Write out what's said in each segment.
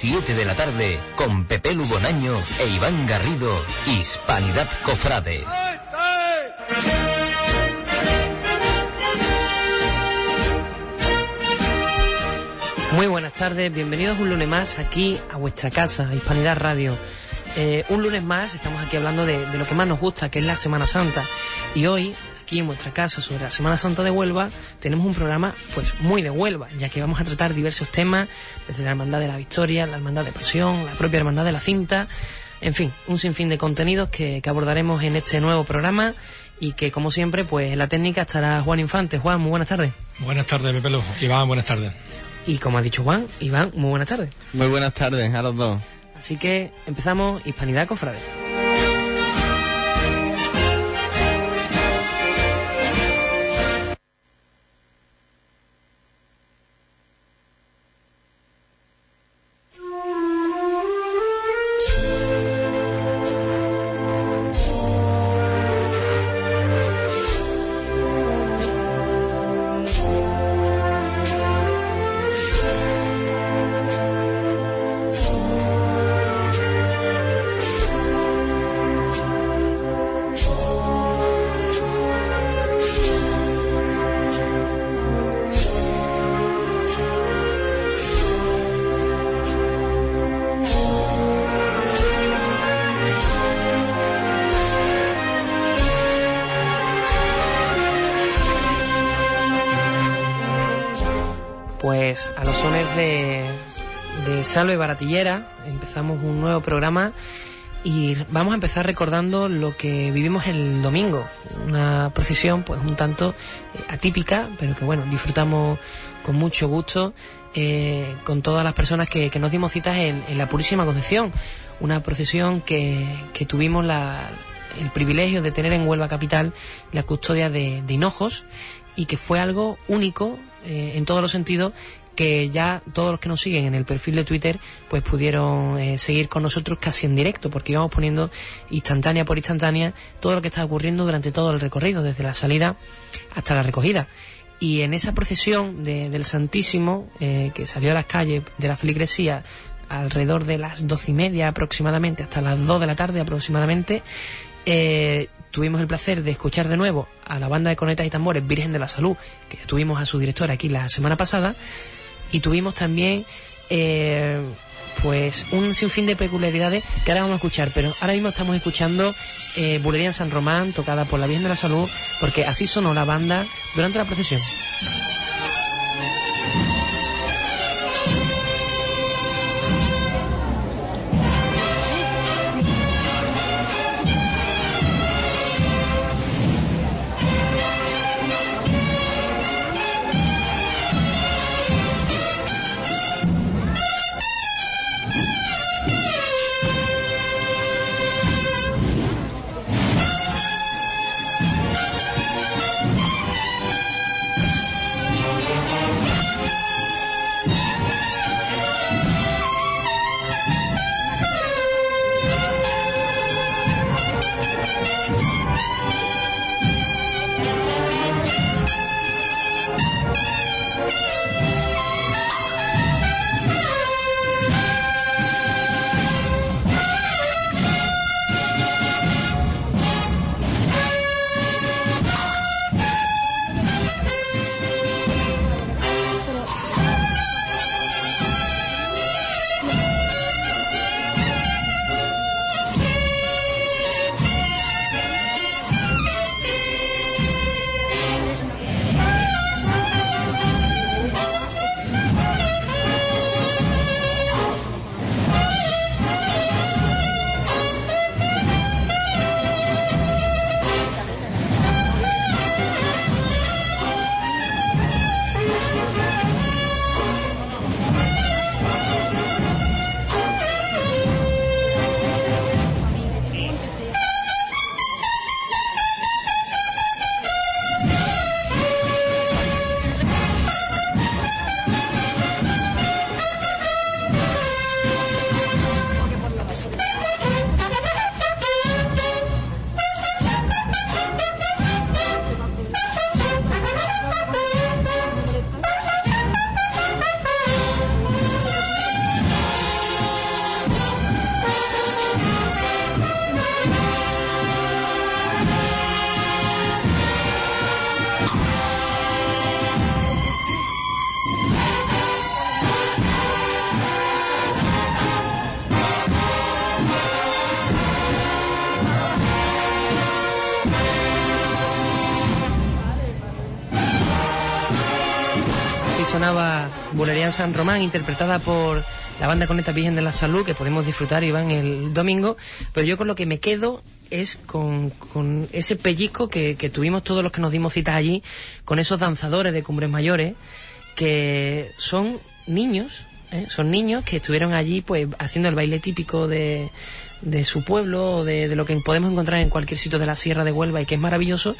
7 de la tarde, con Pepe Lugonaño e Iván Garrido, Hispanidad Cofrade. Muy buenas tardes, bienvenidos un lunes más aquí a vuestra casa, Hispanidad Radio. Eh, un lunes más estamos aquí hablando de, de lo que más nos gusta, que es la Semana Santa. Y hoy aquí en vuestra casa sobre la Semana Santa de Huelva, tenemos un programa pues muy de Huelva, ya que vamos a tratar diversos temas, desde la Hermandad de la Victoria, la Hermandad de Pasión, la propia Hermandad de la Cinta, en fin, un sinfín de contenidos que, que abordaremos en este nuevo programa y que como siempre pues en la técnica estará Juan Infante. Juan, muy buenas tardes. Buenas tardes, Pepe Lu. Iván, buenas tardes. Y como ha dicho Juan, Iván, muy buenas tardes. Muy buenas tardes a los dos. Así que empezamos Hispanidad Cofrade. Salve Baratillera empezamos un nuevo programa y vamos a empezar recordando lo que vivimos el domingo, una procesión pues un tanto eh, atípica, pero que bueno, disfrutamos con mucho gusto eh, con todas las personas que, nos dimos citas en, la Purísima Concepción, una procesión que, que tuvimos la, el privilegio de tener en Huelva Capital la custodia de, de Hinojos y que fue algo único eh, en todos los sentidos que ya todos los que nos siguen en el perfil de Twitter pues pudieron eh, seguir con nosotros casi en directo porque íbamos poniendo instantánea por instantánea todo lo que estaba ocurriendo durante todo el recorrido desde la salida hasta la recogida. Y en esa procesión de, del Santísimo eh, que salió a las calles de la feligresía alrededor de las doce y media aproximadamente hasta las dos de la tarde aproximadamente eh, tuvimos el placer de escuchar de nuevo a la banda de conetas y tambores Virgen de la Salud, que ya tuvimos a su director aquí la semana pasada, y tuvimos también eh, pues un sinfín de peculiaridades que ahora vamos a escuchar, pero ahora mismo estamos escuchando eh, Bulería en San Román, tocada por la Virgen de la Salud, porque así sonó la banda durante la procesión. Sonaba Bulerian San Román, interpretada por la banda Conecta Virgen de la Salud, que podemos disfrutar, Iván, el domingo. Pero yo con lo que me quedo es con, con ese pellizco que, que tuvimos todos los que nos dimos citas allí, con esos danzadores de cumbres mayores, que son niños, ¿eh? son niños que estuvieron allí pues haciendo el baile típico de, de su pueblo de, de, lo que podemos encontrar en cualquier sitio de la Sierra de Huelva y que es maravilloso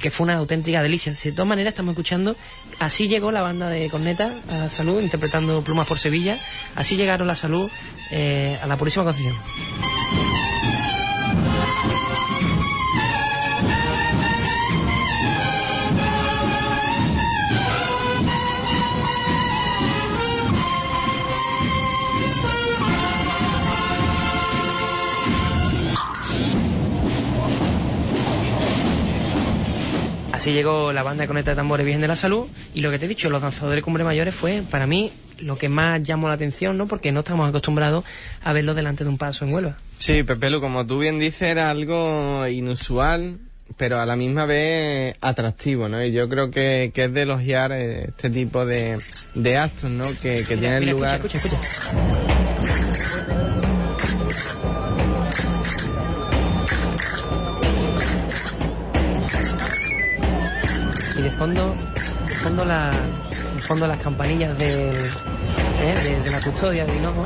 que fue una auténtica delicia. De todas maneras estamos escuchando, así llegó la banda de Corneta a la salud interpretando Plumas por Sevilla, así llegaron la salud eh, a la Purísima Concepción. Así llegó la banda de Conecta de Tambores Virgen de la Salud y lo que te he dicho, los danzadores de cumbre mayores fue para mí lo que más llamó la atención, ¿no? Porque no estamos acostumbrados a verlo delante de un paso en Huelva. Sí, Pepelu, como tú bien dices, era algo inusual, pero a la misma vez atractivo, ¿no? Y yo creo que, que es de elogiar este tipo de, de actos, ¿no? Que, que mira, tienen mira, lugar. Escucha, escucha, escucha. Fondo, de fondo, la, fondo las campanillas del, ¿eh? de, la custodia de Hinojo.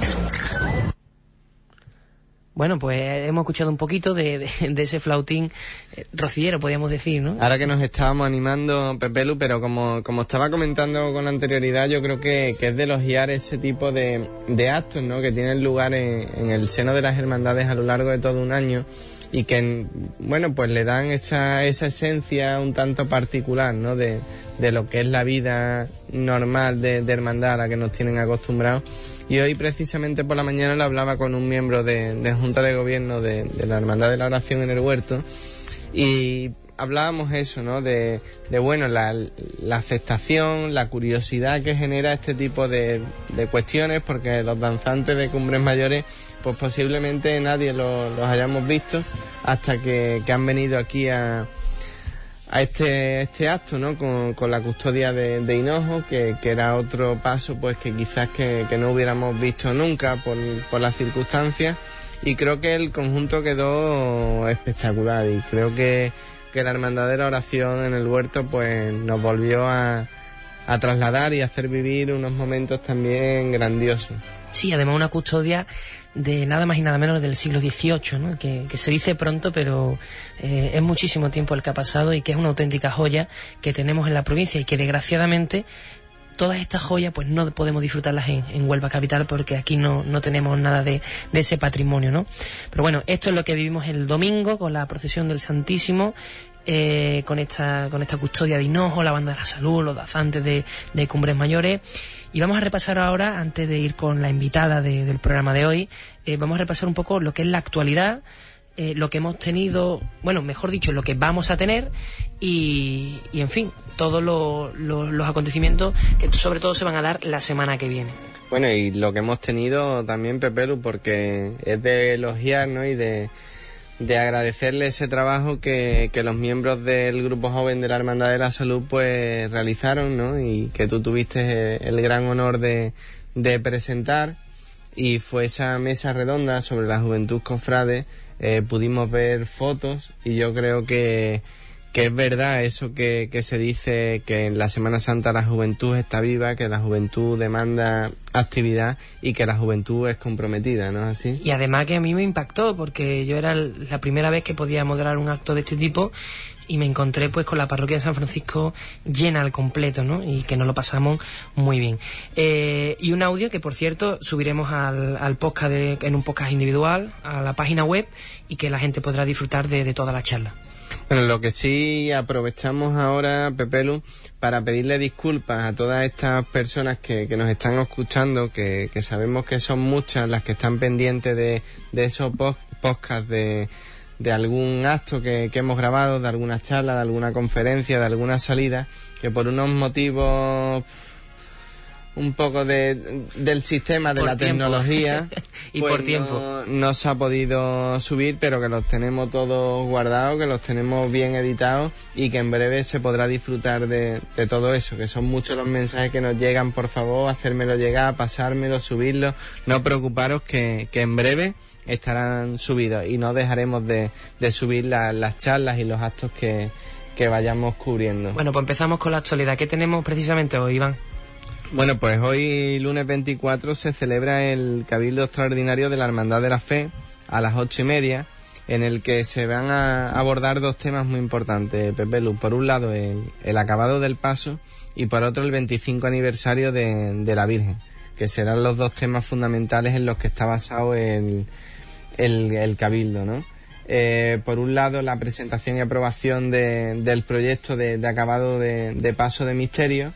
Bueno, pues hemos escuchado un poquito de, de, ese flautín eh, rocillero, podríamos decir, ¿no? Ahora que nos estábamos animando, Pepelu, pero como, como estaba comentando con anterioridad, yo creo que, que es de elogiar ese tipo de, de actos, ¿no? Que tienen lugar en el seno de las hermandades a lo largo de todo un año y que, bueno, pues le dan esa, esa esencia un tanto particular, ¿no? De, de lo que es la vida normal de, de hermandad a la que nos tienen acostumbrados. Y hoy precisamente por la mañana lo hablaba con un miembro de, Junta de Gobierno de, de, la Hermandad de la Oración en el Huerto y hablábamos eso, ¿no? De, de bueno, la, la, aceptación, la curiosidad que genera este tipo de, de, cuestiones porque los danzantes de cumbres mayores pues posiblemente nadie lo, los hayamos visto hasta que, que han venido aquí a a este, este acto, ¿no? Con, con la custodia de, de Hinojo, que, que, era otro paso, pues que quizás que, que no hubiéramos visto nunca por, por, las circunstancias. Y creo que el conjunto quedó espectacular y creo que, que la hermandad de la oración en el huerto, pues nos volvió a, a trasladar y hacer vivir unos momentos también grandiosos. Sí, además una custodia de nada más y nada menos del siglo XVIII, ¿no? que, se dice pronto, pero eh, es muchísimo tiempo el que ha pasado y que es una auténtica joya que tenemos en la provincia y que desgraciadamente todas estas joyas pues no podemos disfrutarlas en, en Huelva Capital porque aquí no, no tenemos nada de, de, ese patrimonio, ¿no? Pero bueno, esto es lo que vivimos el domingo con la procesión del Santísimo. Eh, con esta con esta custodia de Hinojo, la banda de la salud, los danzantes de, de Cumbres Mayores y vamos a repasar ahora, antes de ir con la invitada de, del programa de hoy, eh, vamos a repasar un poco lo que es la actualidad, eh, lo que hemos tenido, bueno, mejor dicho, lo que vamos a tener y, y en fin, todos lo, lo, los acontecimientos que sobre todo se van a dar la semana que viene. Bueno, y lo que hemos tenido también, Pepelu, porque es de elogiar, ¿no? Y de, de agradecerle ese trabajo que, que, los miembros del grupo joven de la Hermandad de la Salud pues realizaron, ¿no? Y que tú tuviste el gran honor de, de presentar y fue esa mesa redonda sobre la juventud cofrade, eh, pudimos ver fotos y yo creo que, que es verdad eso que, que, se dice que en la Semana Santa la juventud está viva, que la juventud demanda actividad y que la juventud es comprometida, ¿no es así? Y además que a mí me impactó porque yo era la primera vez que podía moderar un acto de este tipo y me encontré pues con la parroquia de San Francisco llena al completo, ¿no? Y que nos lo pasamos muy bien. Eh, y un audio que, por cierto, subiremos al, al podcast de, en un podcast individual a la página web y que la gente podrá disfrutar de, de toda la charla. Bueno, lo que sí aprovechamos ahora, Pepelu, para pedirle disculpas a todas estas personas que, que nos están escuchando, que, que, sabemos que son muchas las que están pendientes de, de esos podcasts de, de algún acto que, que, hemos grabado, de alguna charla, de alguna conferencia, de alguna salida, que por unos motivos un poco de, del sistema de la tecnología. y por pues tiempo. No, se ha podido subir, pero que los tenemos todos guardados, que los tenemos bien editados y que en breve se podrá disfrutar de, de todo eso, que son muchos los mensajes que nos llegan, por favor, hacérmelo llegar, pasármelo, subirlo. No preocuparos que, que en breve estarán subidos y no dejaremos de, de subir las charlas y los actos que, que vayamos cubriendo. Bueno, pues empezamos con la actualidad. ¿Qué tenemos precisamente hoy, Iván? Bueno, pues hoy, lunes 24, se celebra el Cabildo Extraordinario de la Hermandad de la Fe a las ocho y media, en el que se van a abordar dos temas muy importantes, Pepe Luz. Por un lado, el, acabado del paso y por otro, el 25 aniversario de, la Virgen, que serán los dos temas fundamentales en los que está basado el, Cabildo, ¿no? Eh, por un lado, la presentación y aprobación del proyecto de, acabado de, de paso de misterio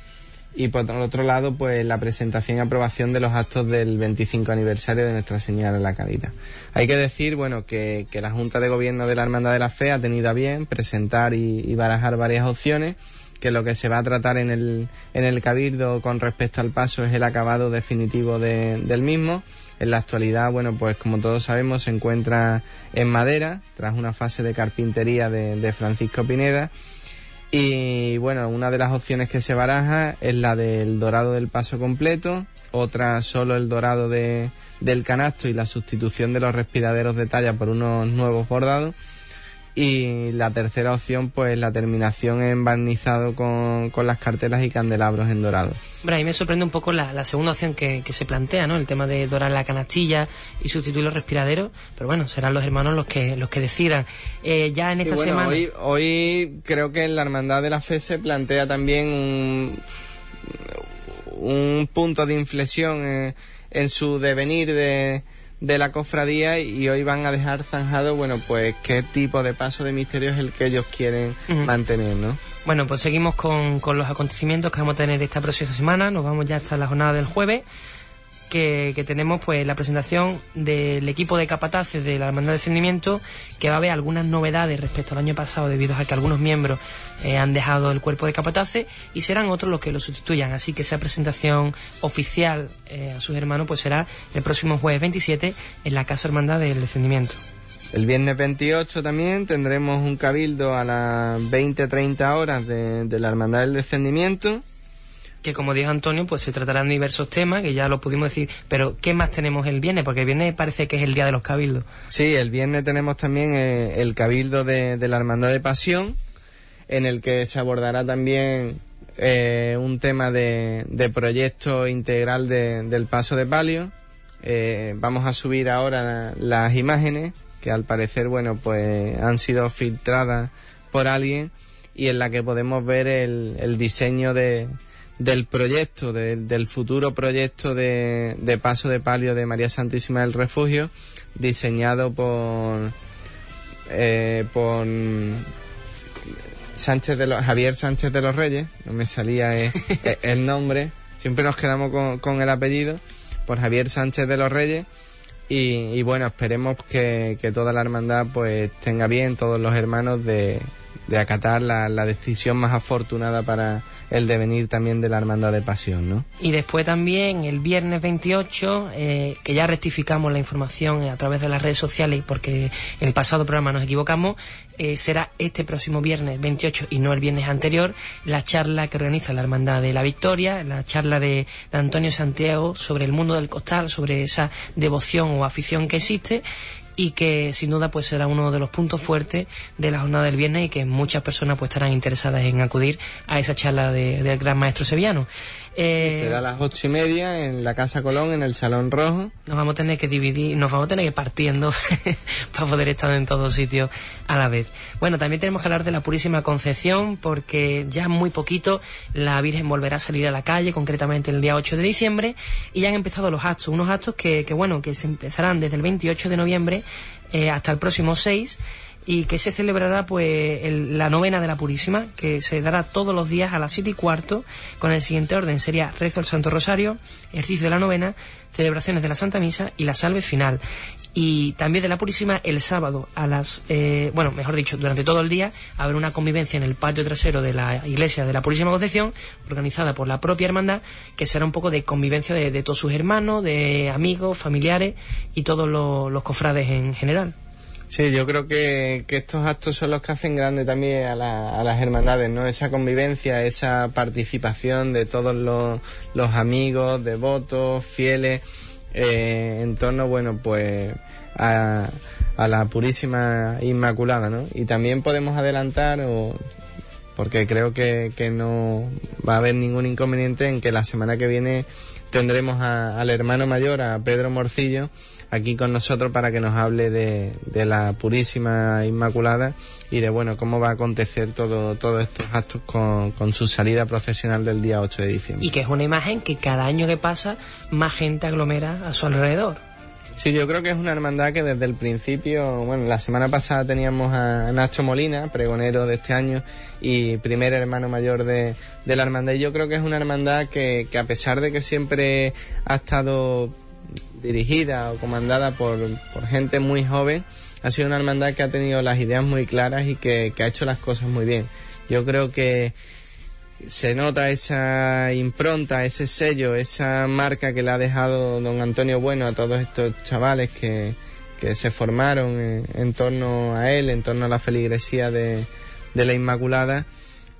y por otro lado, pues la presentación y aprobación de los actos del 25 aniversario de Nuestra Señora de la Caridad. Hay que decir, bueno, que, la Junta de Gobierno de la Hermandad de la Fe ha tenido a bien presentar y, barajar varias opciones que lo que se va a tratar en el, en el Cabildo con respecto al paso es el acabado definitivo del mismo. En la actualidad, bueno, pues como todos sabemos, se encuentra en madera, tras una fase de carpintería de, de Francisco Pineda y bueno, una de las opciones que se baraja es la del dorado del paso completo, otra solo el dorado de, del canasto y la sustitución de los respiraderos de talla por unos nuevos bordados y la tercera opción, pues la terminación en barnizado con, con las cartelas y candelabros en dorado. Bueno, ahí me sorprende un poco la, segunda opción que, se plantea, ¿no? El tema de dorar la canastilla y sustituir los respiraderos, pero bueno, serán los hermanos los que los que decidan. Eh, ya en esta semana... Hoy, hoy creo que en la Hermandad de la Fe se plantea también un, un punto de inflexión eh, en su devenir de de la cofradía y hoy van a dejar zanjado, bueno, pues qué tipo de paso de misterio es el que ellos quieren mantener, ¿no? Bueno, pues seguimos con, con los acontecimientos que vamos a tener esta próxima semana, nos vamos ya hasta la jornada del jueves que, tenemos pues la presentación del equipo de capataces de la Hermandad de Descendimiento que va a haber algunas novedades respecto al año pasado debido a que algunos miembros eh, han dejado el cuerpo de capataces y serán otros los que lo sustituyan. Así que esa presentación oficial eh, a sus hermanos pues será el próximo jueves 27 en la Casa Hermandad del Descendimiento. El viernes 28 también tendremos un cabildo a las 20-30 horas de, de la Hermandad del Descendimiento que como dijo Antonio, pues se tratarán diversos temas, que ya lo pudimos decir, pero ¿qué más tenemos el viernes? Porque el viernes parece que es el día de los cabildos. Sí, el viernes tenemos también eh, el cabildo de, la Hermandad de Pasión, en el que se abordará también eh, un tema de, proyecto integral del paso de palio. Eh, vamos a subir ahora las imágenes, que al parecer, bueno, pues han sido filtradas por alguien y en la que podemos ver el diseño de, del proyecto, del futuro proyecto de, de, paso de palio de María Santísima del Refugio, diseñado por, eh, por Sánchez de los, Javier Sánchez de los Reyes, no me salía eh, eh, el, nombre, siempre nos quedamos con, con, el apellido, por Javier Sánchez de los Reyes. Y, y bueno, esperemos que, que, toda la hermandad pues tenga bien, todos los hermanos de, de acatar la, la decisión más afortunada para, el devenir también de la Hermandad de Pasión, ¿no? Y después también el viernes 28, eh, que ya rectificamos la información a través de las redes sociales porque en el pasado programa nos equivocamos, eh, será este próximo viernes 28 y no el viernes anterior la charla que organiza la Hermandad de la Victoria, la charla de, de Antonio Santiago sobre el mundo del costal, sobre esa devoción o afición que existe y que sin duda pues será uno de los puntos fuertes de la jornada del viernes y que muchas personas pues estarán interesadas en acudir a esa charla del gran maestro sevillano. Eh, será a las ocho y media en la Casa Colón, en el Salón Rojo. Nos vamos a tener que dividir, nos vamos a tener que partiendo para poder estar en todos sitios a la vez. Bueno, también tenemos que hablar de la Purísima Concepción porque ya muy poquito la Virgen volverá a salir a la calle, concretamente el día 8 de diciembre, y ya han empezado los actos, unos actos que, que bueno, que se empezarán desde el 28 de noviembre eh, hasta el próximo 6 y que se celebrará pues la novena de la Purísima, que se dará todos los días a las siete y cuarto, con el siguiente orden sería rezo del Santo Rosario, ejercicio de la novena, celebraciones de la Santa Misa y la salve final. y también de la Purísima el sábado a las, eh, bueno, mejor dicho, durante todo el día habrá una convivencia en el patio trasero de la iglesia de la Purísima Concepción, organizada por la propia hermandad, que será un poco de convivencia de, todos sus hermanos, de amigos, familiares y todos los, cofrades en general. Sí, yo creo que, estos actos son los que hacen grande también a, las hermandades, ¿no? Esa convivencia, esa participación de todos los, los amigos, devotos, fieles, eh, en torno, bueno, pues a, la Purísima Inmaculada, ¿no? Y también podemos adelantar, o, porque creo que, que no va a haber ningún inconveniente en que la semana que viene tendremos al hermano mayor, a Pedro Morcillo, aquí con nosotros para que nos hable de, de, la Purísima Inmaculada y de bueno cómo va a acontecer todo todos estos actos con, con, su salida procesional del día 8 de diciembre. Y que es una imagen que cada año que pasa más gente aglomera a su alrededor. Sí, yo creo que es una hermandad que desde el principio, bueno, la semana pasada teníamos a Nacho Molina, pregonero de este año y primer hermano mayor de, de la hermandad. Y yo creo que es una hermandad que, que a pesar de que siempre ha estado dirigida o comandada por, por gente muy joven, ha sido una hermandad que ha tenido las ideas muy claras y que, ha hecho las cosas muy bien. Yo creo que se nota esa impronta, ese sello, esa marca que le ha dejado don Antonio Bueno a todos estos chavales que, se formaron en, torno a él, en torno a la feligresía de la Inmaculada.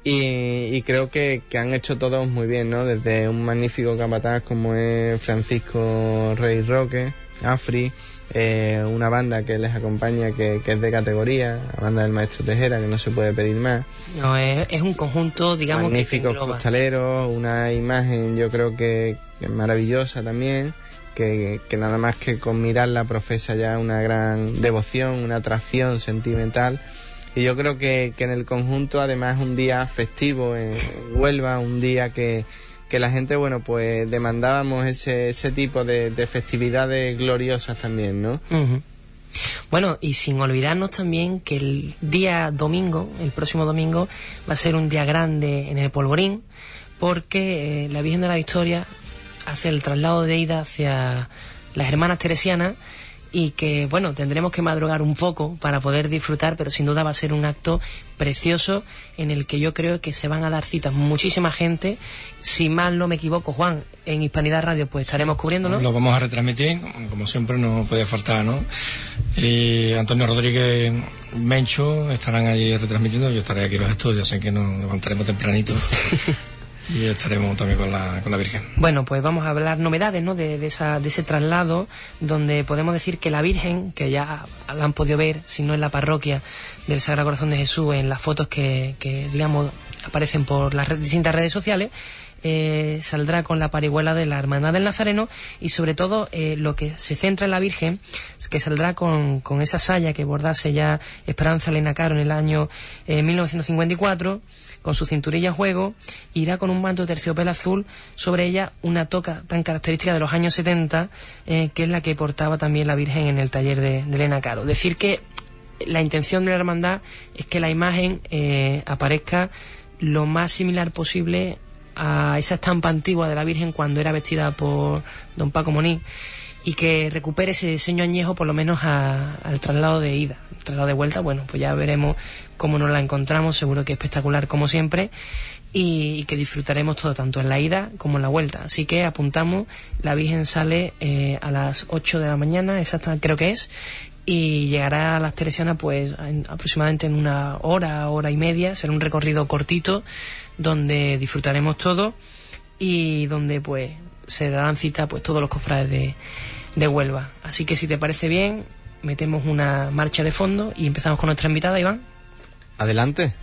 Y, y creo que, que, han hecho todos muy bien, ¿no? Desde un magnífico capataz como es Francisco Rey Roque, Afri, eh, una banda que les acompaña que, es de categoría, la banda del maestro Tejera, que no se puede pedir más. No, es, un conjunto, digamos, Magníficos costaleros, una imagen yo creo que, es maravillosa también, que, que, nada más que con mirarla profesa ya una gran devoción, una atracción sentimental. Y yo creo que, que en el conjunto además un día festivo en Huelva, un día que que la gente, bueno, pues demandábamos ese, ese tipo de, festividades gloriosas también, ¿no? Bueno, y sin olvidarnos también que el día domingo, el próximo domingo, va a ser un día grande en el Polvorín, porque eh, la Virgen de la Victoria hace el traslado de ida hacia las hermanas teresianas y que bueno tendremos que madrugar un poco para poder disfrutar pero sin duda va a ser un acto precioso en el que yo creo que se van a dar citas muchísima gente. Si mal no me equivoco Juan en Hispanidad Radio pues estaremos cubriéndolo lo vamos a retransmitir como siempre no puede faltar ¿no? y Antonio Rodríguez Mencho estarán allí retransmitiendo. Yo estaré aquí en los estudios así que nos levantaremos tempranito Y estaremos también con la, con la Virgen. Bueno, pues vamos a hablar novedades ¿no? de, esa, de ese traslado, donde podemos decir que la Virgen, que ya la han podido ver, si no en la parroquia del Sagrado Corazón de Jesús, en las fotos que, que digamos, aparecen por las distintas redes sociales, eh, saldrá con la parihuela de la Hermandad del Nazareno y sobre todo eh, lo que se centra en la Virgen, que saldrá con, con esa saya que bordase ya Esperanza Elena Caro en el año 1954 eh, con su cinturilla a juego, irá con un manto de terciopelo azul, sobre ella una toca tan característica de los años 70, que es la que portaba también la Virgen en el taller de, Elena Caro. Decir que la intención de la hermandad es que la imagen aparezca lo más similar posible a esa estampa antigua de la Virgen cuando era vestida por don Paco Moní y que recupere ese diseño añejo por lo menos al traslado de ida. Traslado de vuelta, bueno, pues ya veremos cómo nos la encontramos, seguro que espectacular como siempre y, que disfrutaremos todo, tanto en la ida como en la vuelta. Así que apuntamos, la Virgen sale eh, a las 8 de la mañana, exacta creo que es, y llegará a las Teresianas pues aproximadamente en una hora, hora y media, será un recorrido cortito donde disfrutaremos todo y donde pues se darán cita pues todos los cofrades de, de Huelva. Así que si te parece bien, metemos una marcha de fondo y empezamos con nuestra invitada, Iván. Adelante.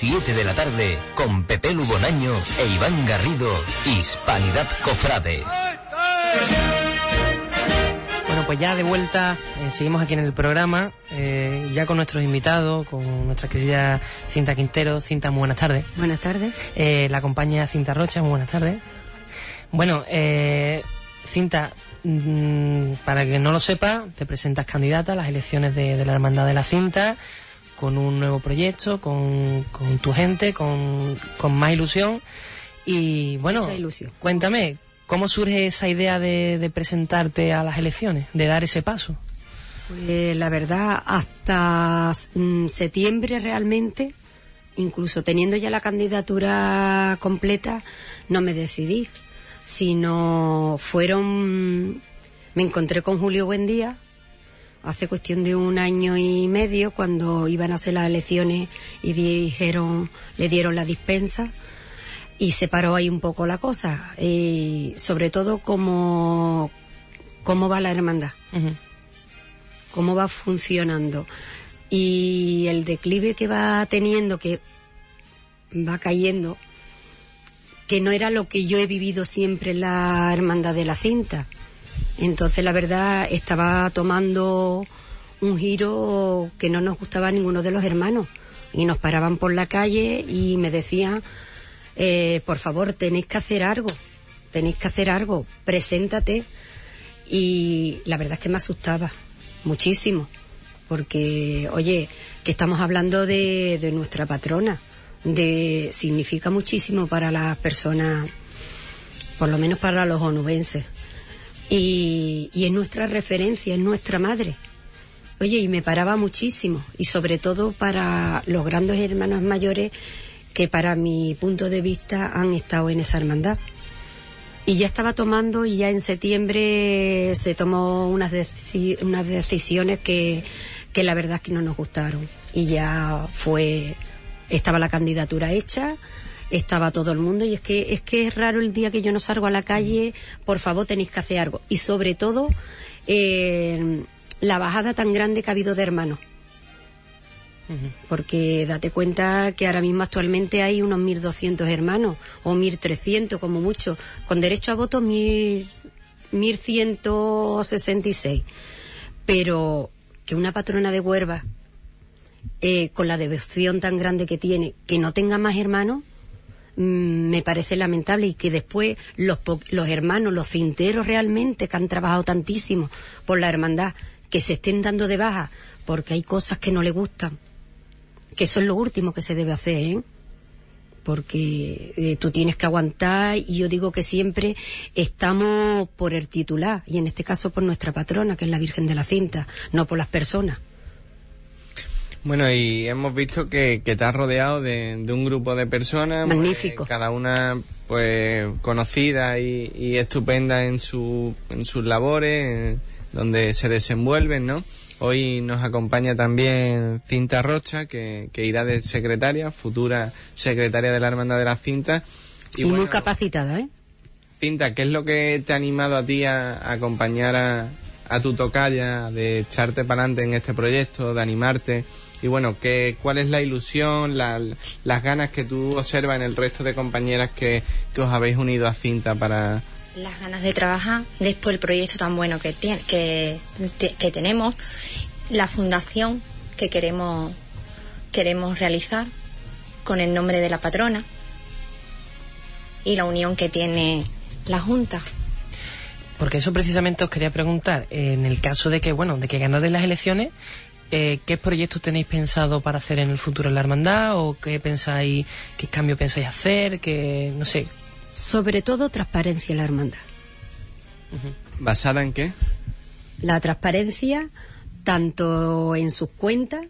7 de la tarde, con Pepe Lugonaño e Iván Garrido, Hispanidad Cofrade. Bueno, pues ya de vuelta, eh, seguimos aquí en el programa, eh, ya con nuestros invitados, con nuestra querida Cinta Quintero. Cinta, muy buenas tardes. Buenas tardes. Eh, la compañía Cinta Rocha, muy buenas tardes. Bueno, eh, Cinta, mm, para que no lo sepa, te presentas candidata a las elecciones de, de la Hermandad de la Cinta con un nuevo proyecto, con, con tu gente, con, con más ilusión. Y bueno, ilusión. cuéntame, ¿cómo surge esa idea de, de presentarte a las elecciones, de dar ese paso? Pues la verdad, hasta mm, septiembre realmente, incluso teniendo ya la candidatura completa, no me decidí. Sino fueron. Me encontré con Julio Buendía hace cuestión de un año y medio cuando iban a hacer las elecciones y dijeron, le dieron la dispensa y se paró ahí un poco la cosa. Y sobre todo cómo, cómo va la hermandad. Cómo va funcionando y el declive que va teniendo, que va cayendo, que no era lo que yo he vivido siempre en la hermandad de la cinta. Entonces, la verdad, estaba tomando un giro que no nos gustaba a ninguno de los hermanos. Y nos paraban por la calle y me decían, eh, por favor, tenéis que hacer algo, tenéis que hacer algo, preséntate. Y la verdad es que me asustaba muchísimo, porque, oye, que estamos hablando de, de nuestra patrona, de significa muchísimo para las personas, por lo menos para los onubenses. Y, y es nuestra referencia, es nuestra madre. Oye, y me paraba muchísimo, y sobre todo para los grandes hermanos mayores que para mi punto de vista han estado en esa hermandad. Y ya estaba tomando y ya en septiembre se tomó unas, unas decisiones que, que la verdad es que no nos gustaron. Y ya fue, estaba la candidatura hecha, estaba todo el mundo y es que es que es raro el día que yo no salgo a la calle, por favor tenéis que hacer algo. Y sobre todo, eh, la bajada tan grande que ha habido de hermanos. Porque date cuenta que ahora mismo actualmente hay unos 1.200 hermanos, o 1.300 como mucho, con derecho a voto 1.000 1.166. Pero que una patrona de Huerva, eh, con la devoción tan grande que tiene, que no tenga más hermanos, me parece lamentable y que después los, los hermanos, los cinteros realmente que han trabajado tantísimo por la hermandad, que se estén dando de baja porque hay cosas que no le gustan, que eso es lo último que se debe hacer, ¿eh? porque eh, tú tienes que aguantar y yo digo que siempre estamos por el titular y en este caso por nuestra patrona que es la Virgen de la Cinta, no por las personas. Bueno, y hemos visto que, que te has rodeado de, de un grupo de personas. pues, Magnífico. cada una, pues, conocida y, y estupenda en, su, en sus labores, donde se desenvuelven, ¿no? Hoy nos acompaña también Cinta Rocha, que, que irá de secretaria, futura secretaria de la Hermandad de la Cinta. Y, muy bueno, capacitada, ¿eh? Cinta, ¿qué es lo que te ha animado a ti a, a acompañar a, a tu tocaya, de echarte para adelante en este proyecto, de animarte? Y bueno, ¿qué, ¿cuál es la ilusión, la- las ganas que tú observas en el resto de compañeras que, que os habéis unido a Cinta para... las ganas de trabajar después el proyecto tan bueno que, tiene, que, que tenemos, la fundación que queremos, queremos realizar con el nombre de la patrona y la unión que tiene la Junta. Porque eso precisamente os quería preguntar, en el caso de que, bueno, de que ganáis las elecciones, eh, ¿qué proyectos tenéis pensado para hacer en el futuro en la hermandad? ¿O qué pensáis, qué cambio pensáis hacer? Que, no sé, Sobre todo transparencia en la hermandad. ¿Basada en qué? La transparencia tanto en sus cuentas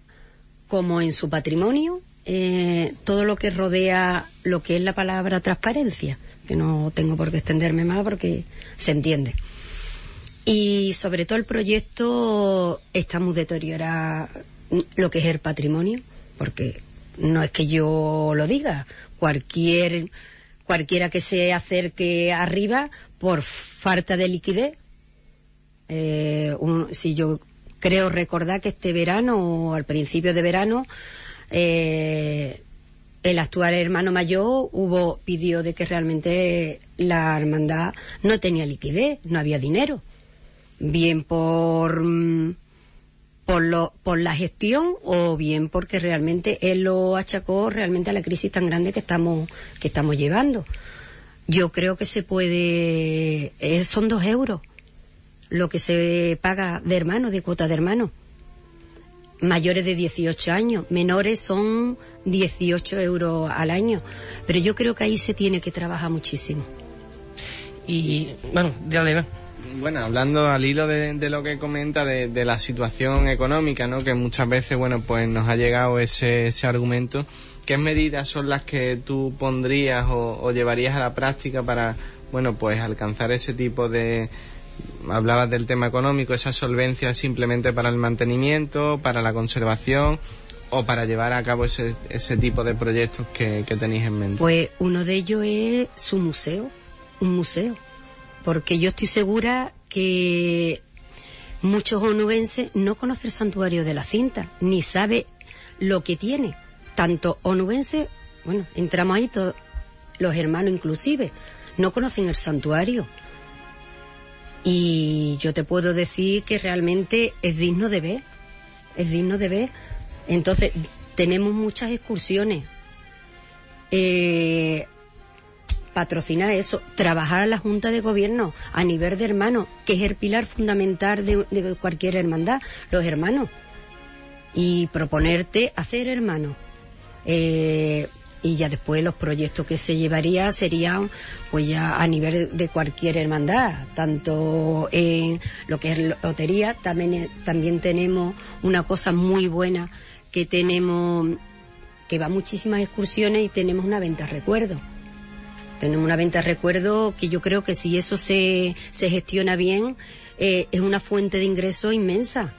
como en su patrimonio, eh, todo lo que rodea lo que es la palabra transparencia, que no tengo por qué extenderme más porque se entiende. Y sobre todo el proyecto está muy deteriorado lo que es el patrimonio, porque no es que yo lo diga, cualquier cualquiera que se acerque arriba por falta de liquidez, eh, un- si yo creo recordar que este verano o al principio de verano eh, el actual hermano mayor hubo pidió de que realmente la hermandad no tenía liquidez, no había dinero, bien por mm, por, lo, por la gestión o bien porque realmente él lo achacó realmente a la crisis tan grande que estamos que estamos llevando. Yo creo que se puede eh, son dos euros lo que se paga de hermano, de cuota de hermano. Mayores de 18 años, menores son 18 euros al año. Pero yo creo que ahí se tiene que trabajar muchísimo. Y bueno, dale, bueno, hablando al hilo de, lo que comenta de, la situación económica, ¿no? Que muchas veces, bueno, pues nos ha llegado ese, ese argumento. ¿Qué medidas son las que tú pondrías o, llevarías a la práctica para, bueno, pues alcanzar ese tipo de, hablabas del tema económico, esa solvencia simplemente para el mantenimiento, para la conservación o para llevar a cabo ese, ese tipo de proyectos que, que tenéis en mente? Pues uno de ellos es su museo, un museo, porque yo estoy segura que muchos onubenses no conocen el santuario de la cinta, ni sabe lo que tiene. Tanto onubenses, bueno, entramos ahí todos, los hermanos inclusive, no conocen el santuario. Y yo te puedo decir que realmente es digno de ver, es digno de ver. Entonces, tenemos muchas excursiones. Eh, patrocinar eso, trabajar a la Junta de Gobierno a nivel de hermanos, que es el pilar fundamental de, cualquier hermandad, los hermanos. Y proponerte hacer hermanos. Eh, y ya después los proyectos que se llevaría serían pues ya a nivel de cualquier hermandad tanto en lo que es lotería también eh, también tenemos una cosa muy buena que tenemos que va muchísimas excursiones y tenemos una venta recuerdo tenemos una venta recuerdo que yo creo que si eso se, se gestiona bien eh, es una fuente de ingreso inmensa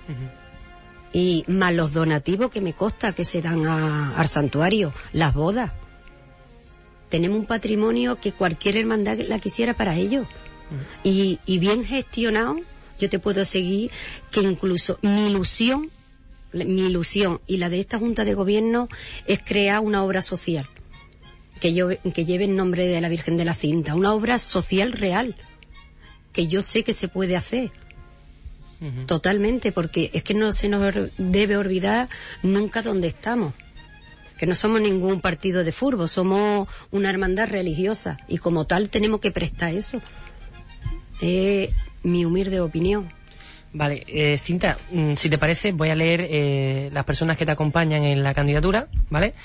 y más los donativos que me consta que se dan al santuario, las bodas. Tenemos un patrimonio que cualquier hermandad la quisiera para ellos. Y, y bien gestionado, yo te puedo seguir que incluso mi ilusión, mi ilusión y la de esta Junta de Gobierno es crear una obra social que, yo, que lleve el nombre de la Virgen de la Cinta, una obra social real, que yo sé que se puede hacer totalmente, porque es que no se nos debe olvidar nunca dónde estamos. Que no somos ningún partido de furbo, somos una hermandad religiosa y como tal tenemos que prestar eso. Es mi humilde opinión. Vale, eh, Cinta, mm, si te parece, voy a leer eh, las personas que te acompañan en la candidatura, ¿vale?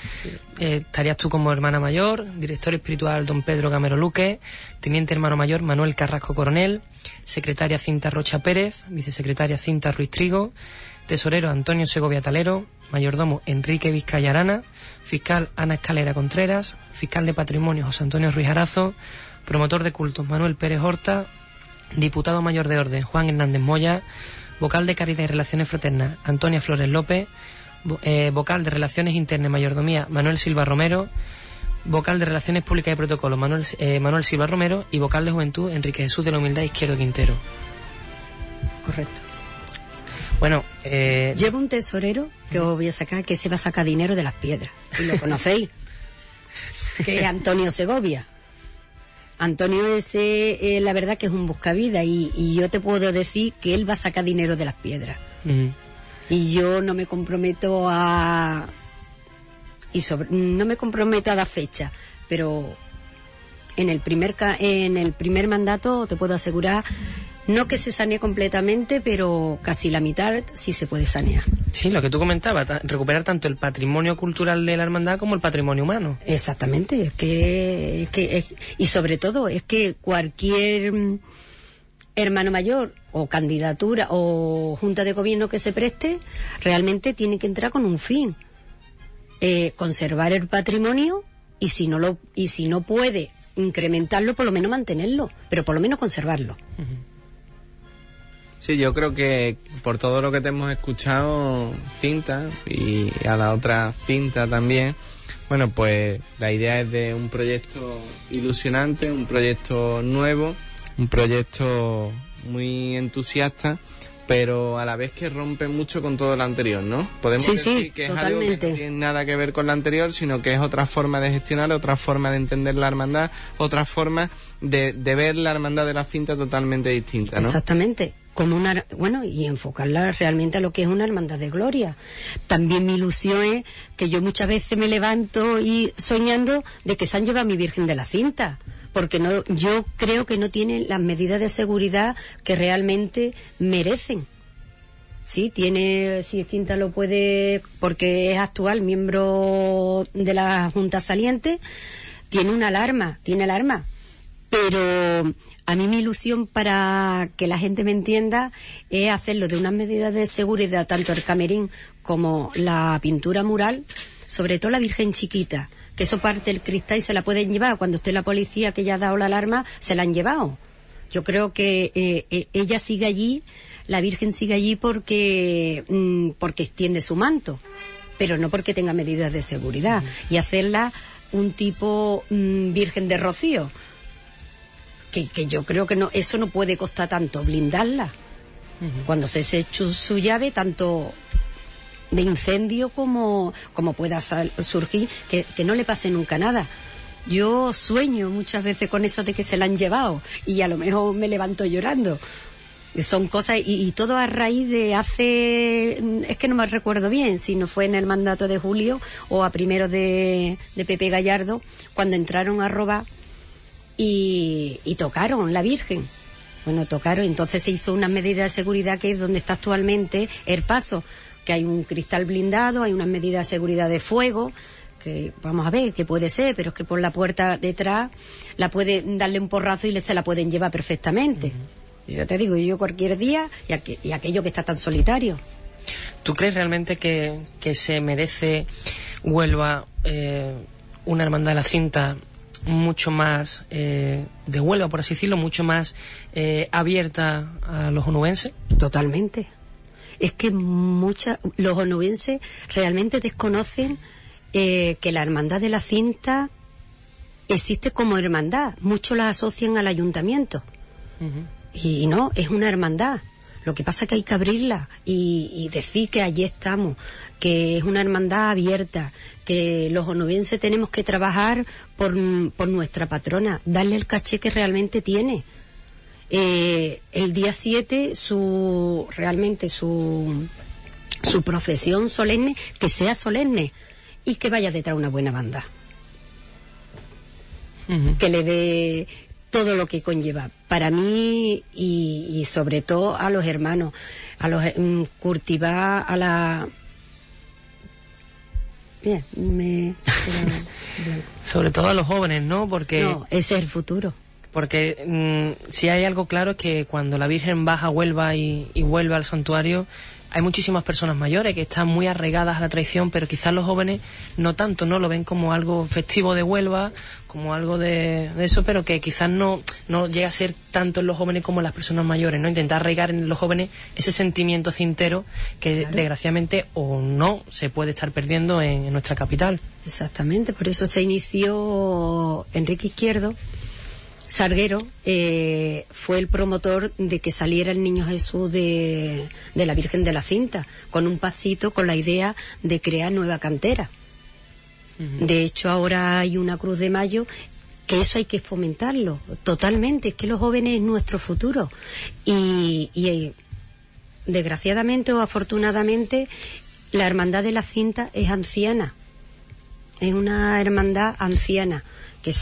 Eh, estarías tú como hermana mayor, director espiritual don Pedro Camero Luque, teniente hermano mayor Manuel Carrasco Coronel, secretaria Cinta Rocha Pérez, vicesecretaria Cinta Ruiz Trigo, tesorero Antonio Segovia Talero, mayordomo Enrique Vizcayarana, fiscal Ana Escalera Contreras, fiscal de patrimonio José Antonio Ruiz Arazo, promotor de cultos Manuel Pérez Horta, diputado mayor de orden Juan Hernández Moya, vocal de Caridad y Relaciones Fraternas Antonia Flores López, eh, vocal de Relaciones Internas y Mayordomía Manuel Silva Romero, vocal de Relaciones Públicas y Protocolo Manuel, eh, Manuel Silva Romero y vocal de Juventud Enrique Jesús de la Humildad Izquierdo Quintero. Correcto. Bueno, eh... llevo un tesorero que os voy a sacar que se va a sacar dinero de las piedras. Y lo conocéis. que es Antonio Segovia. Antonio ese, eh, la verdad que es un buscavida y, y, yo te puedo decir que él va a sacar dinero de las piedras. Y yo no me comprometo a... Y sobre, no me comprometo a la fecha, pero en el primer en el primer mandato te puedo asegurar no que se sanee completamente, pero casi la mitad sí se puede sanear. Sí, lo que tú comentabas, recuperar tanto el patrimonio cultural de la hermandad como el patrimonio humano. Exactamente, es que, que y sobre todo es que cualquier hermano mayor o candidatura o junta de gobierno que se preste realmente tiene que entrar con un fin, eh, conservar el patrimonio y si no lo y si no puede incrementarlo, por lo menos mantenerlo, pero por lo menos conservarlo. Sí, yo creo que por todo lo que te hemos escuchado, Cinta, y a la otra Cinta también, bueno, pues la idea es de un proyecto ilusionante, un proyecto nuevo, un proyecto muy entusiasta pero a la vez que rompe mucho con todo lo anterior, ¿no? Podemos Sí, sí, decir que es algo que totalmente. no tiene nada que ver con lo anterior, sino que es otra forma de gestionar, otra forma de entender la hermandad, otra forma de, de ver la hermandad de la cinta totalmente distinta, ¿no? Exactamente. Como una, bueno, y enfocarla realmente a lo que es una hermandad de gloria. También mi ilusión es que yo muchas veces me levanto y soñando de que se han llevado a mi Virgen de la Cinta. Porque no, yo creo que no tienen las medidas de seguridad que realmente merecen. Sí, tiene, si Cinta lo puede, porque es actual miembro de la Junta Saliente, tiene una alarma, tiene alarma. Pero a mí mi ilusión para que la gente me entienda es hacerlo de unas medidas de seguridad, tanto el camerín como la pintura mural, sobre todo la Virgen chiquita, que eso parte del cristal y se la pueden llevar. Cuando esté la policía que ya ha dado la alarma, se la han llevado. Yo creo que eh, eh, ella sigue allí, la Virgen sigue allí porque, mm, porque extiende su manto, pero no porque tenga medidas de seguridad. Y hacerla un tipo mm, Virgen de Rocío, que, que yo creo que no, eso no puede costar tanto, blindarla. Cuando se eche su, su llave, tanto de incendio como, como pueda sal- surgir, que, que no le pase nunca nada. Yo sueño muchas veces con eso de que se la han llevado y a lo mejor me levanto llorando. Son cosas, y, y todo a raíz de hace, es que no me recuerdo bien, si no fue en el mandato de Julio o a primero de, de Pepe Gallardo, cuando entraron a robar y, y tocaron la Virgen. Bueno, tocaron, entonces se hizo una medida de seguridad que es donde está actualmente el paso, que hay un cristal blindado, hay unas medidas de seguridad de fuego, que vamos a ver qué puede ser, pero es que por la puerta detrás la puede darle un porrazo y se la pueden llevar perfectamente. Yo te digo, yo cualquier día y, aqu- y aquello que está tan solitario. ¿Tú crees realmente que, que se merece Huelva eh, una hermandad de la cinta mucho más eh, de Huelva, por así decirlo, mucho más eh, abierta a los onubenses? Totalmente. Es que mucha, los onubenses realmente desconocen eh, que la hermandad de la cinta existe como hermandad. Muchos la asocian al ayuntamiento. Y no, es una hermandad. Lo que pasa es que hay que abrirla y, y decir que allí estamos, que es una hermandad abierta, que los onubenses tenemos que trabajar por, por nuestra patrona, darle el caché que realmente tiene. Eh, el día 7 su realmente su su procesión solemne que sea solemne y que vaya detrás una buena banda que le dé todo lo que conlleva para mí y, y sobre todo a los hermanos a los mm, Curtibá a la bien me Sobre todo a los jóvenes, ¿no? Porque, no ese es el futuro porque mm, si hay algo claro es que cuando la Virgen baja Huelva y, y vuelve al santuario, hay muchísimas personas mayores que están muy arraigadas a la traición, pero quizás los jóvenes no tanto, ¿no? Lo ven como algo festivo de Huelva, como algo de, de eso, pero que quizás no, no llega a ser tanto en los jóvenes como en las personas mayores, ¿no? Intentar arraigar en los jóvenes ese sentimiento cintero que desgraciadamente o no se puede estar perdiendo en, en nuestra capital. Exactamente, por eso se inició Enrique Izquierdo. Sarguero eh, fue el promotor de que saliera el niño Jesús de, de la Virgen de la Cinta, con un pasito, con la idea de crear nueva cantera. De hecho, ahora hay una Cruz de Mayo que eso hay que fomentarlo totalmente. Es que los jóvenes es nuestro futuro. Y, y eh, desgraciadamente o afortunadamente, la Hermandad de la Cinta es anciana es una hermandad anciana que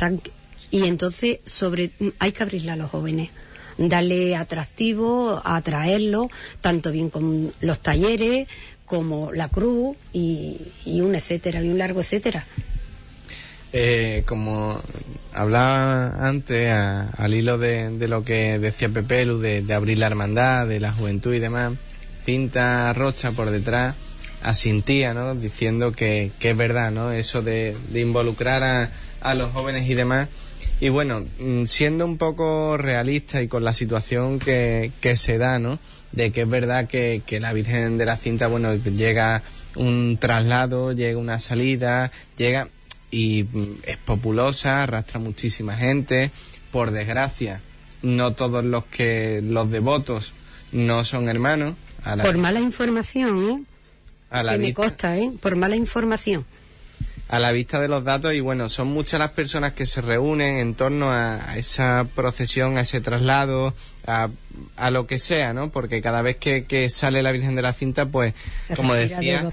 y entonces sobre hay que abrirla a los jóvenes darle atractivo atraerlo tanto bien con los talleres como la cruz y, y un etcétera y un largo etcétera Eh, como hablaba antes, a- al hilo de, de lo que decía Pepelu, de, de abrir la hermandad, de la juventud y demás, Cinta Rocha por detrás asintía, ¿no? Diciendo que, que es verdad, ¿no? Eso de, de involucrar a, a los jóvenes y demás. Y bueno, mm, siendo un poco realista y con la situación que, que se da, ¿no? De que es verdad que, que la Virgen de la Cinta, bueno, llega un traslado, llega una salida, llega y mm, es populosa, arrastra muchísima gente. Por desgracia, no todos los que los devotos no son hermanos. Por mala información, ¿eh? A la que me consta, ¿eh? Por mala información a la vista de los datos y bueno, son muchas las personas que se reúnen en torno a, esa procesión, a ese traslado, a, a, lo que sea, ¿no? Porque cada vez que, sale la Virgen de la Cinta, pues, como decía,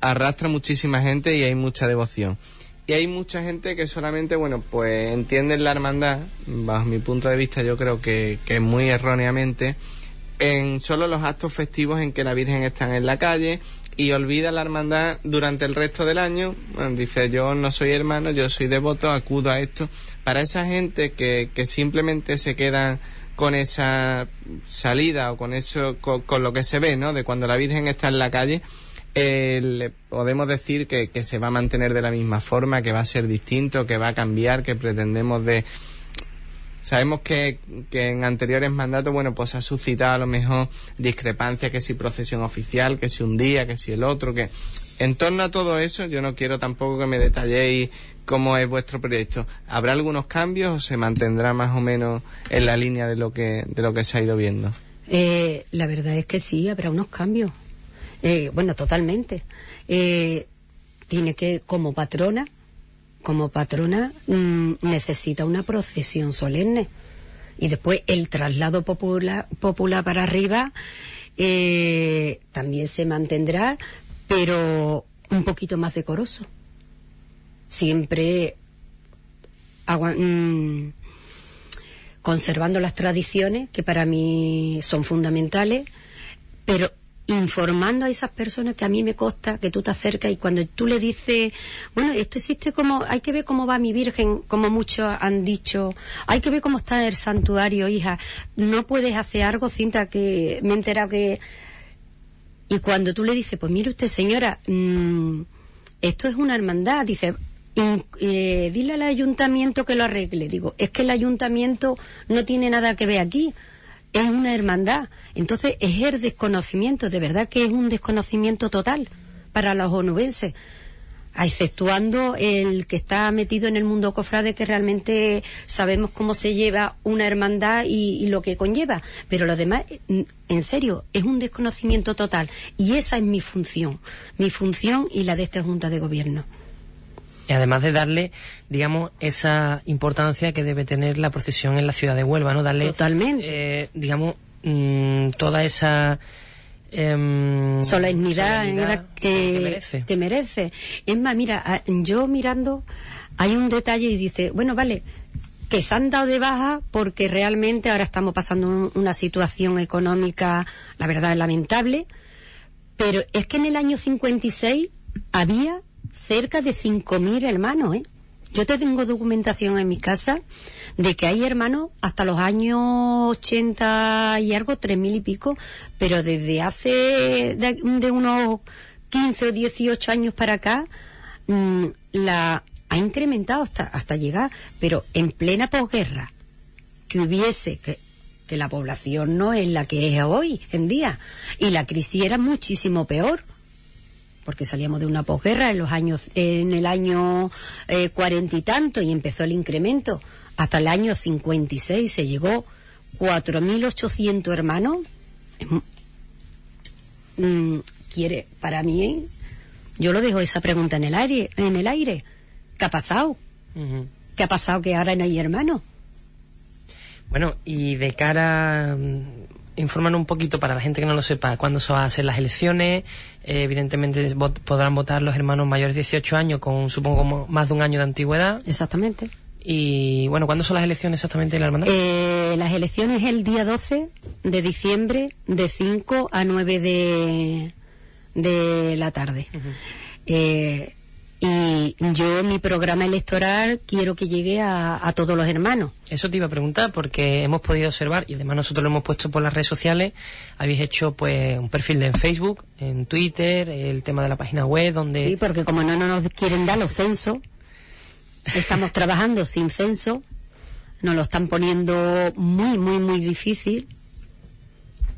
arrastra muchísima gente y hay mucha devoción. Y hay mucha gente que solamente, bueno, pues entienden la hermandad, bajo mi punto de vista yo creo que, que muy erróneamente, en solo los actos festivos en que la Virgen está en la calle, y olvida la hermandad durante el resto del año. dice, yo no soy hermano, yo soy devoto, acudo a esto. Para esa gente que, que simplemente se queda con esa salida o con eso, con, lo que se ve, ¿no? De cuando la Virgen está en la calle, eh, podemos decir que, que se va a mantener de la misma forma, que va a ser distinto, que va a cambiar, que pretendemos de Sabemos que, en anteriores mandatos, bueno, pues ha suscitado a lo mejor discrepancias, que si procesión oficial, que si un día, que si el otro, que en torno a todo eso yo no quiero tampoco que me detalléis cómo es vuestro proyecto. ¿Habrá algunos cambios o se mantendrá más o menos en la línea de lo que, de lo que se ha ido viendo? Eh, la verdad es que sí, habrá unos cambios. Eh, bueno, totalmente. Eh, tiene que, como patrona, como patrona mm, necesita una procesión solemne. Y después el traslado popular, para arriba eh, también se mantendrá, pero un poquito más decoroso. Siempre mm, conservando las tradiciones que para mí son fundamentales, pero informando a esas personas que a mí me consta que tú te acercas y cuando tú le dices, bueno, esto existe como, hay que ver cómo va mi Virgen, como muchos han dicho, hay que ver cómo está el santuario, hija, no puedes hacer algo, cinta, que me he enterado que... Y cuando tú le dices, pues mire usted, señora, mm, esto es una hermandad, dice, eh, dile al ayuntamiento que lo arregle. Digo, es que el ayuntamiento no tiene nada que ver aquí es una hermandad. Entonces es el desconocimiento, de verdad que es un desconocimiento total para los onubenses, exceptuando el que está metido en el mundo cofrade que realmente sabemos cómo se lleva una hermandad y, lo que conlleva, pero lo demás, en serio, es un desconocimiento total y esa es mi función, mi función y la de esta Junta de Gobierno. Y además de darle, digamos, esa importancia que debe tener la procesión en la ciudad de Huelva, ¿no? Darle, Totalmente. Eh, digamos, mm, toda esa... Em, solemnidad, que, que, merece. Es más, mira, yo mirando, hay un detalle y dice, bueno, vale, que se han dado de baja porque realmente ahora estamos pasando una situación económica, la verdad, lamentable, pero es que en el año 56 había cerca de 5.000 hermanos, ¿eh? Yo te tengo documentación en mi casa de que hay hermanos hasta los años 80 y algo, 3.000 y pico, pero desde hace de, unos 15 o 18 años para acá, mm, la ha incrementado hasta, hasta llegar, pero en plena posguerra, que hubiese, que, que la población no es la que es hoy en día, y la crisis era muchísimo peor porque salíamos de una posguerra en los años, en el año eh, cuarenta y tanto y empezó el incremento. Hasta el año 56 se llegó 4.800 hermanos. Mm, quiere, para mí, yo lo dejo esa pregunta en el aire, en el aire. ¿Qué ha pasado? ¿Qué ha pasado que ahora no hay hermanos? Bueno, y de cara informan un poquito para la gente que no lo sepa cuándo se van a hacer las elecciones. Eh, evidentemente podrán votar los hermanos mayores de 18 años con, supongo, más de un año de antigüedad. Exactamente. Y bueno, ¿cuándo son las elecciones exactamente en la hermandad? Eh, las elecciones el día 12 de diciembre de 5 a 9 de, de la tarde. Y yo, mi programa electoral, quiero que llegue a, todos los hermanos. Eso te iba a preguntar, porque hemos podido observar, y además nosotros lo hemos puesto por las redes sociales, habéis hecho pues un perfil en Facebook, en Twitter, el tema de la página web, donde... Sí, porque como no, no nos quieren dar los censos, estamos trabajando sin censo, nos lo están poniendo muy, muy, muy difícil.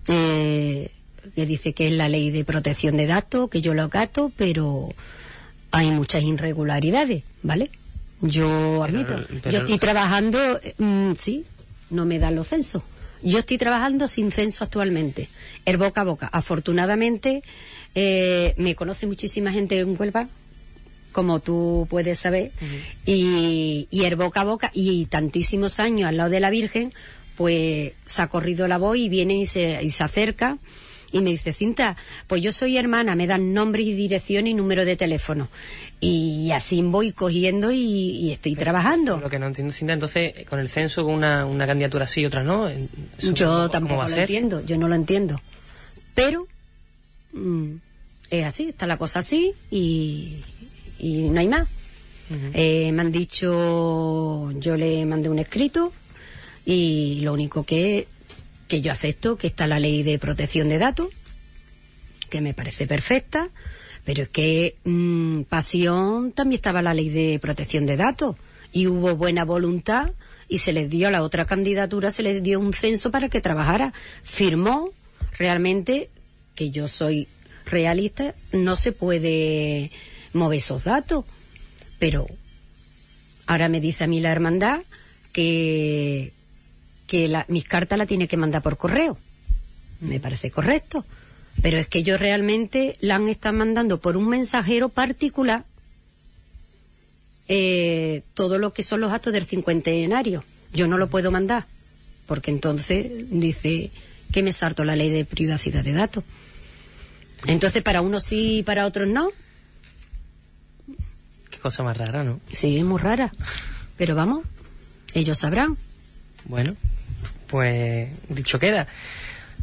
Eh, que dice que es la ley de protección de datos, que yo lo acato, pero hay muchas irregularidades, ¿vale? Yo admito. Yo estoy trabajando, mm, sí, no me dan los censos. Yo estoy trabajando sin censo actualmente, el boca a boca. Afortunadamente, eh, me conoce muchísima gente en Huelva, como tú puedes saber, y, y el boca a boca, y tantísimos años al lado de la Virgen, pues se ha corrido la voz y viene y se, y se acerca y me dice, Cinta, pues yo soy hermana, me dan nombre y dirección y número de teléfono. Y así voy cogiendo y, y estoy trabajando. Lo que no entiendo, Cinta, entonces, con el censo, con una, una candidatura sí y otra no. ¿eso Yo cómo- tampoco lo ser? entiendo, yo no lo entiendo. Pero mm, es así, está la cosa así y, y no hay más. Eh, me han dicho, yo le mandé un escrito y lo único que, que yo acepto que está la ley de protección de datos, que me parece perfecta, pero es que mm, Pasión también estaba la ley de protección de datos y hubo buena voluntad y se les dio a la otra candidatura, se les dio un censo para que trabajara. Firmó realmente que yo soy realista, no se puede mover esos datos, pero ahora me dice a mí la hermandad que, que la- mis cartas la tiene que mandar por correo. Me parece correcto. Pero es que yo realmente la han estado mandando por un mensajero particular eh, todo lo que son los actos del cincuentenario. Yo no lo puedo mandar, porque entonces dice que me salto la ley de privacidad de datos. Entonces, para unos sí y para otros no. Qué cosa más rara, ¿no? Sí, es muy rara. Pero vamos, ellos sabrán. Bueno, pues dicho queda.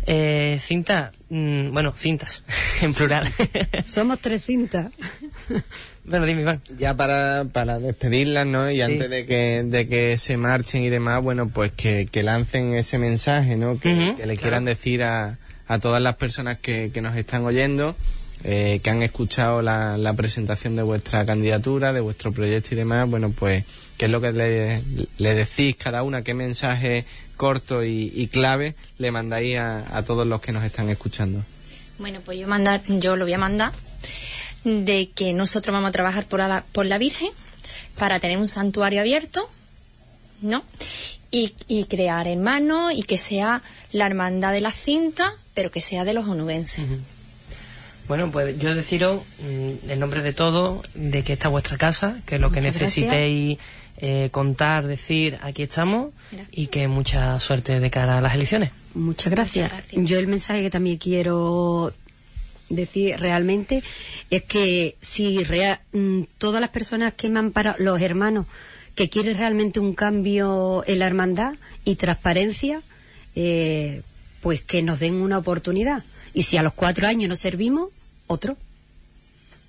Eh, cinta, mm, bueno, cintas, en plural. Somos tres cintas. bueno, dime, Iván. Ya para, para despedirlas, ¿no? Y antes de que, de que se marchen y demás, bueno, pues que, que lancen ese mensaje, ¿no? Que le quieran decir a, a todas las personas que, que nos están oyendo, eh, que han escuchado la, la presentación de vuestra candidatura, de vuestro proyecto y demás, bueno, pues, ¿qué es lo que le, le decís cada una? ¿Qué mensaje corto y, y clave le mandáis a, a todos los que nos están escuchando? Bueno, pues yo mandar, yo lo voy a mandar de que nosotros vamos a trabajar por la, por la Virgen para tener un santuario abierto, ¿no? Y, y crear hermanos y que sea la hermandad de la cinta, pero que sea de los onubenses. Bueno, pues yo deciros, mm, en nombre de todos, de que esta es vuestra casa, que lo que necesitéis eh, contar, decir, aquí estamos, Gracias. y que mucha suerte de cara a las elecciones. Muchas gracias. Muchas gracias. Yo el mensaje que también quiero decir realmente es que si mm, todas las personas que me han parado, los hermanos, que quieren realmente un cambio en la hermandad y transparencia, eh, pues que nos den una oportunidad. Y si a los cuatro años no servimos, otro.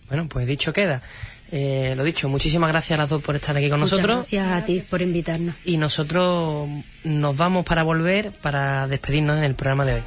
Bueno, pues dicho queda. Eh, lo dicho, muchísimas gracias a las dos por estar aquí con Muchas nosotros. gracias a ti por invitarnos. Y nosotros nos vamos para volver para despedirnos en el programa de hoy.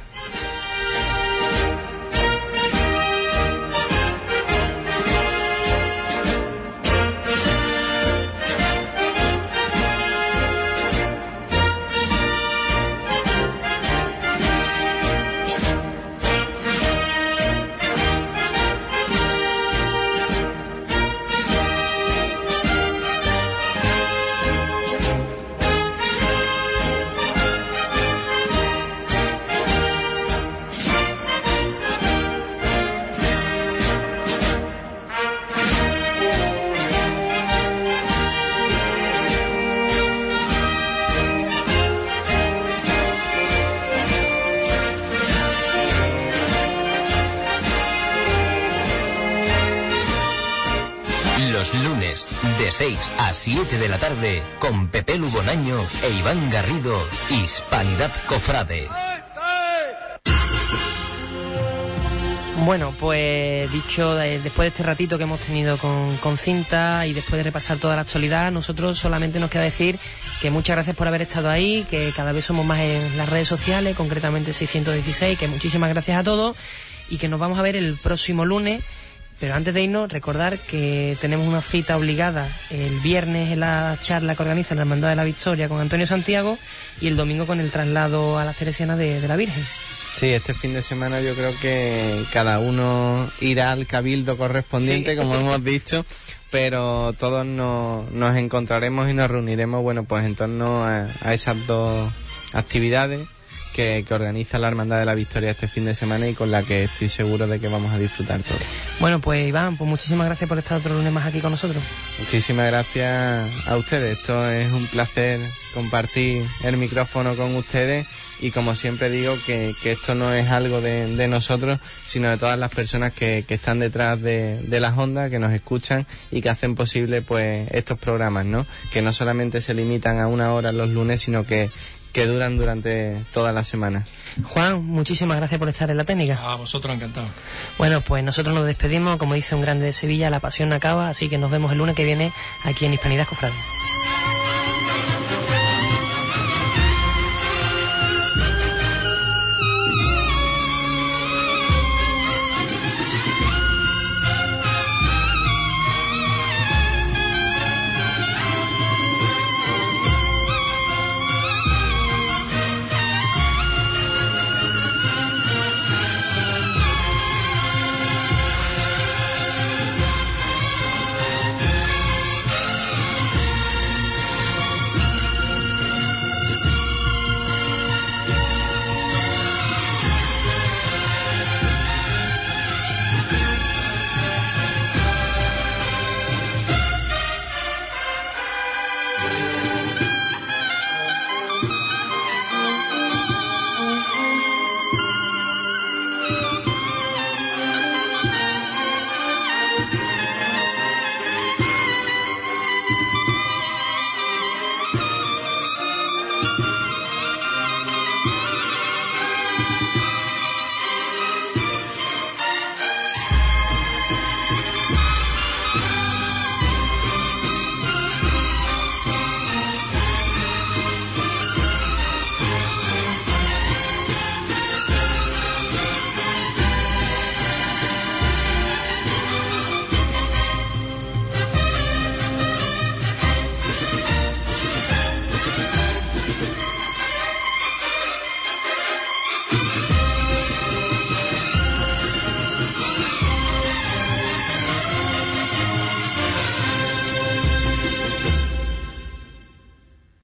Los lunes, de 6 a 7 de la tarde, con Pepe Lugonaño e Iván Garrido, Hispanidad Cofrade. Bueno, pues dicho, eh, después de este ratito que hemos tenido con, con Cinta y después de repasar toda la actualidad, nosotros solamente nos queda decir que muchas gracias por haber estado ahí, que cada vez somos más en las redes sociales, concretamente 616, que muchísimas gracias a todos y que nos vamos a ver el próximo lunes. Pero antes de irnos, recordar que tenemos una cita obligada el viernes en la charla que organiza la Hermandad de la Victoria con Antonio Santiago y el domingo con el traslado a las Teresianas de, de la Virgen. Sí, este fin de semana yo creo que cada uno irá al cabildo correspondiente, Sí. como hemos dicho, pero todos nos, nos encontraremos y nos reuniremos, bueno, pues en torno a, a esas dos actividades que, que, organiza la Hermandad de la Victoria este fin de semana y con la que estoy seguro de que vamos a disfrutar todos. Bueno, pues Iván, pues muchísimas gracias por estar otro lunes más aquí con nosotros. Muchísimas gracias a ustedes. Esto es un placer compartir el micrófono con ustedes y como siempre digo que, que esto no es algo de, de, nosotros, sino de todas las personas que, que están detrás de, de, las ondas, que nos escuchan y que hacen posible pues estos programas, ¿no? Que no solamente se limitan a una hora los lunes, sino que, que duran durante toda la semana. Juan, muchísimas gracias por estar en la técnica. A vosotros encantado. Bueno, pues nosotros nos despedimos, como dice un grande de Sevilla, la pasión no acaba, así que nos vemos el lunes que viene aquí en Hispanidad Cofrade.